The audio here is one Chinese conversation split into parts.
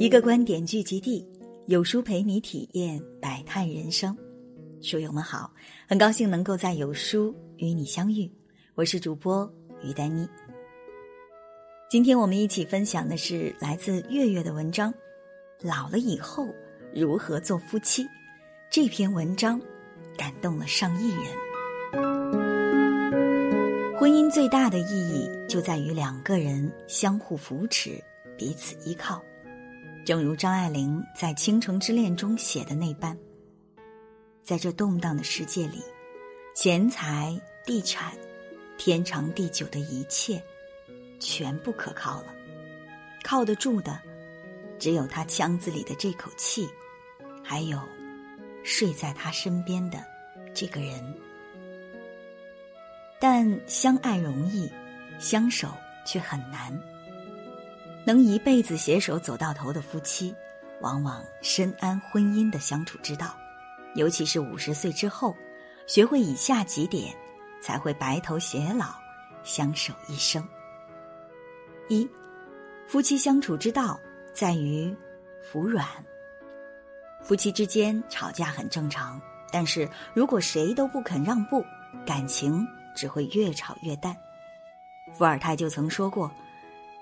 一个观点聚集地，有书陪你体验百态人生。书友们好，很高兴能够在有书与你相遇，我是主播于丹妮。今天我们一起分享的是来自月月的文章《老了以后如何做夫妻》。这篇文章感动了上亿人。婚姻最大的意义就在于两个人相互扶持，彼此依靠。正如张爱玲在《倾城之恋》中写的那般，在这动荡的世界里，钱财、地产、天长地久的一切，全不可靠了。靠得住的，只有他腔子里的这口气，还有睡在他身边的这个人。但相爱容易，相守却很难。能一辈子携手走到头的夫妻，往往深谙婚姻的相处之道，尤其是五十岁之后，学会以下几点，才会白头偕老，相守一生。一，夫妻相处之道在于服软。夫妻之间吵架很正常，但是如果谁都不肯让步，感情只会越吵越淡。伏尔泰就曾说过。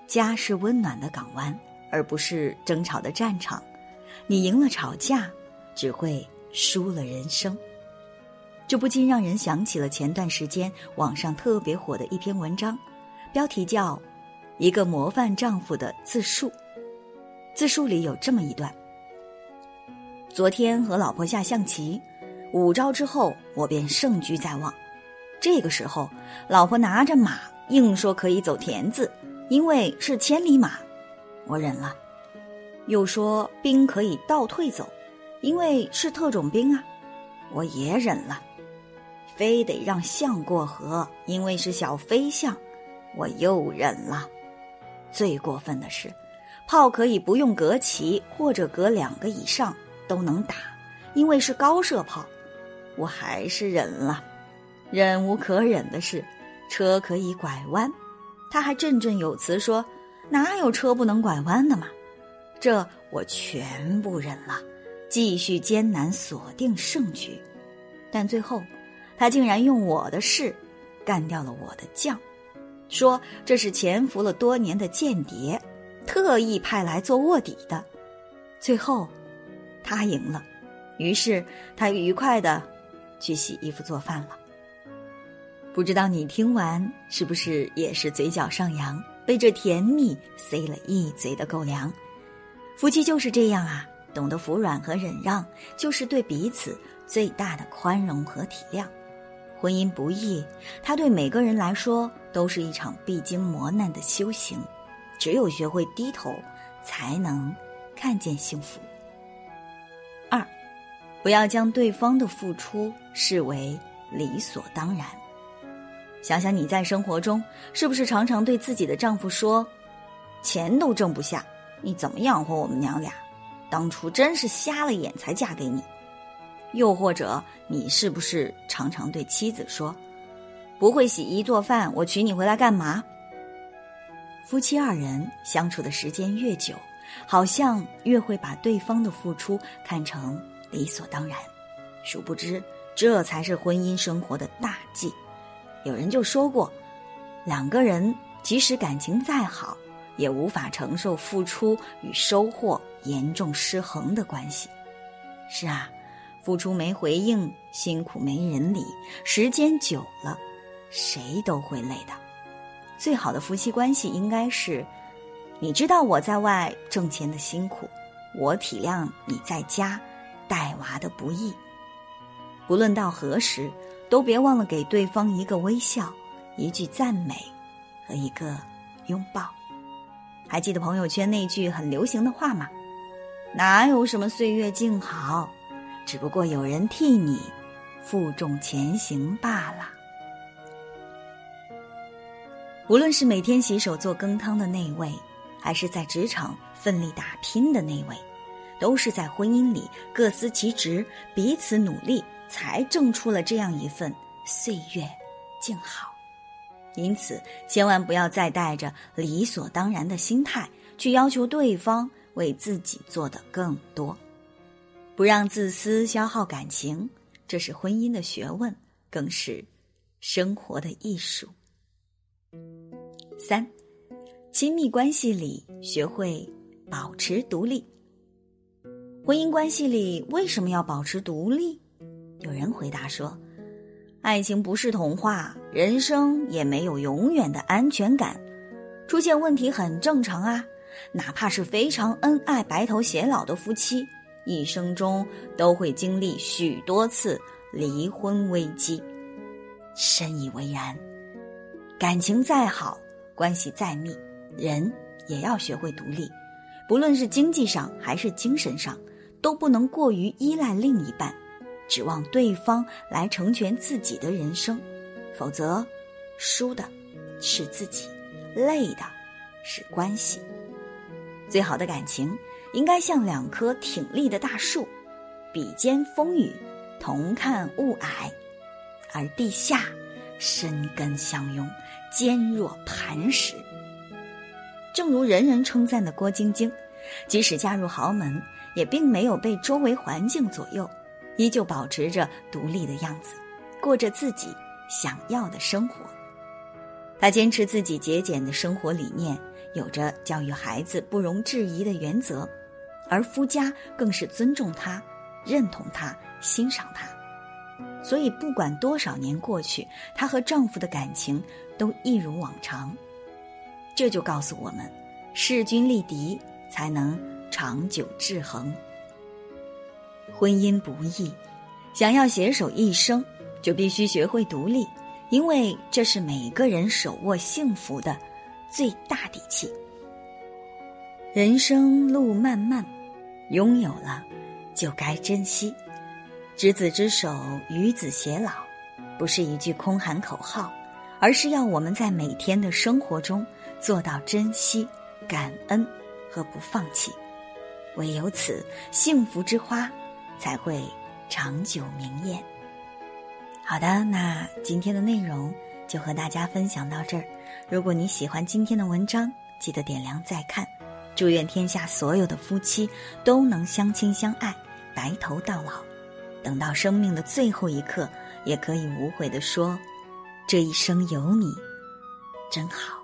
家是温暖的港湾，而不是争吵的战场。你赢了吵架，只会输了人生。这不禁让人想起了前段时间网上特别火的一篇文章，标题叫《一个模范丈夫的自述》。自述里有这么一段：昨天和老婆下象棋，五招之后我便胜局在望。这个时候，老婆拿着马，硬说可以走田字。因为是千里马，我忍了；又说兵可以倒退走，因为是特种兵啊，我也忍了；非得让象过河，因为是小飞象，我又忍了。最过分的是，炮可以不用隔齐或者隔两个以上都能打，因为是高射炮，我还是忍了。忍无可忍的是，车可以拐弯。他还振振有词说：“哪有车不能拐弯的嘛？”这我全部忍了，继续艰难锁定胜局。但最后，他竟然用我的事干掉了我的将，说这是潜伏了多年的间谍，特意派来做卧底的。最后，他赢了，于是他愉快的去洗衣服做饭了。不知道你听完是不是也是嘴角上扬，被这甜蜜塞了一嘴的狗粮？夫妻就是这样啊，懂得服软和忍让，就是对彼此最大的宽容和体谅。婚姻不易，它对每个人来说都是一场必经磨难的修行。只有学会低头，才能看见幸福。二，不要将对方的付出视为理所当然。想想你在生活中是不是常常对自己的丈夫说：“钱都挣不下，你怎么养活我们娘俩？当初真是瞎了眼才嫁给你。”又或者你是不是常常对妻子说：“不会洗衣做饭，我娶你回来干嘛？”夫妻二人相处的时间越久，好像越会把对方的付出看成理所当然，殊不知这才是婚姻生活的大忌。有人就说过，两个人即使感情再好，也无法承受付出与收获严重失衡的关系。是啊，付出没回应，辛苦没人理，时间久了，谁都会累的。最好的夫妻关系应该是：你知道我在外挣钱的辛苦，我体谅你在家带娃的不易。不论到何时。都别忘了给对方一个微笑，一句赞美，和一个拥抱。还记得朋友圈那句很流行的话吗？哪有什么岁月静好，只不过有人替你负重前行罢了。无论是每天洗手做羹汤的那位，还是在职场奋力打拼的那位，都是在婚姻里各司其职，彼此努力。才挣出了这样一份岁月静好，因此千万不要再带着理所当然的心态去要求对方为自己做的更多，不让自私消耗感情，这是婚姻的学问，更是生活的艺术。三，亲密关系里学会保持独立。婚姻关系里为什么要保持独立？有人回答说：“爱情不是童话，人生也没有永远的安全感，出现问题很正常啊。”哪怕是非常恩爱、白头偕老的夫妻，一生中都会经历许多次离婚危机。深以为然。感情再好，关系再密，人也要学会独立。不论是经济上还是精神上，都不能过于依赖另一半，指望对方来成全自己的人生。否则，输的是自己，累的是关系。最好的感情，应该像两棵挺立的大树，比肩风雨，同看雾霭；而地下深根相拥，坚若磐石。正如人人称赞的郭晶晶，即使嫁入豪门，也并没有被周围环境左右，依旧保持着独立的样子，过着自己想要的生活。她坚持自己节俭的生活理念。有着教育孩子不容置疑的原则，而夫家更是尊重她、认同她、欣赏她。所以，不管多少年过去，她和丈夫的感情都一如往常。这就告诉我们：势均力敌才能长久制衡。婚姻不易，想要携手一生，就必须学会独立，因为这是每个人手握幸福的。最大底气。人生路漫漫，拥有了就该珍惜。执子之手，与子偕老，不是一句空喊口号，而是要我们在每天的生活中做到珍惜、感恩和不放弃。唯有此，幸福之花才会长久明艳。好的，那今天的内容就和大家分享到这儿。如果你喜欢今天的文章，记得点亮再看。祝愿天下所有的夫妻都能相亲相爱，白头到老。等到生命的最后一刻，也可以无悔的说：“这一生有你，真好。”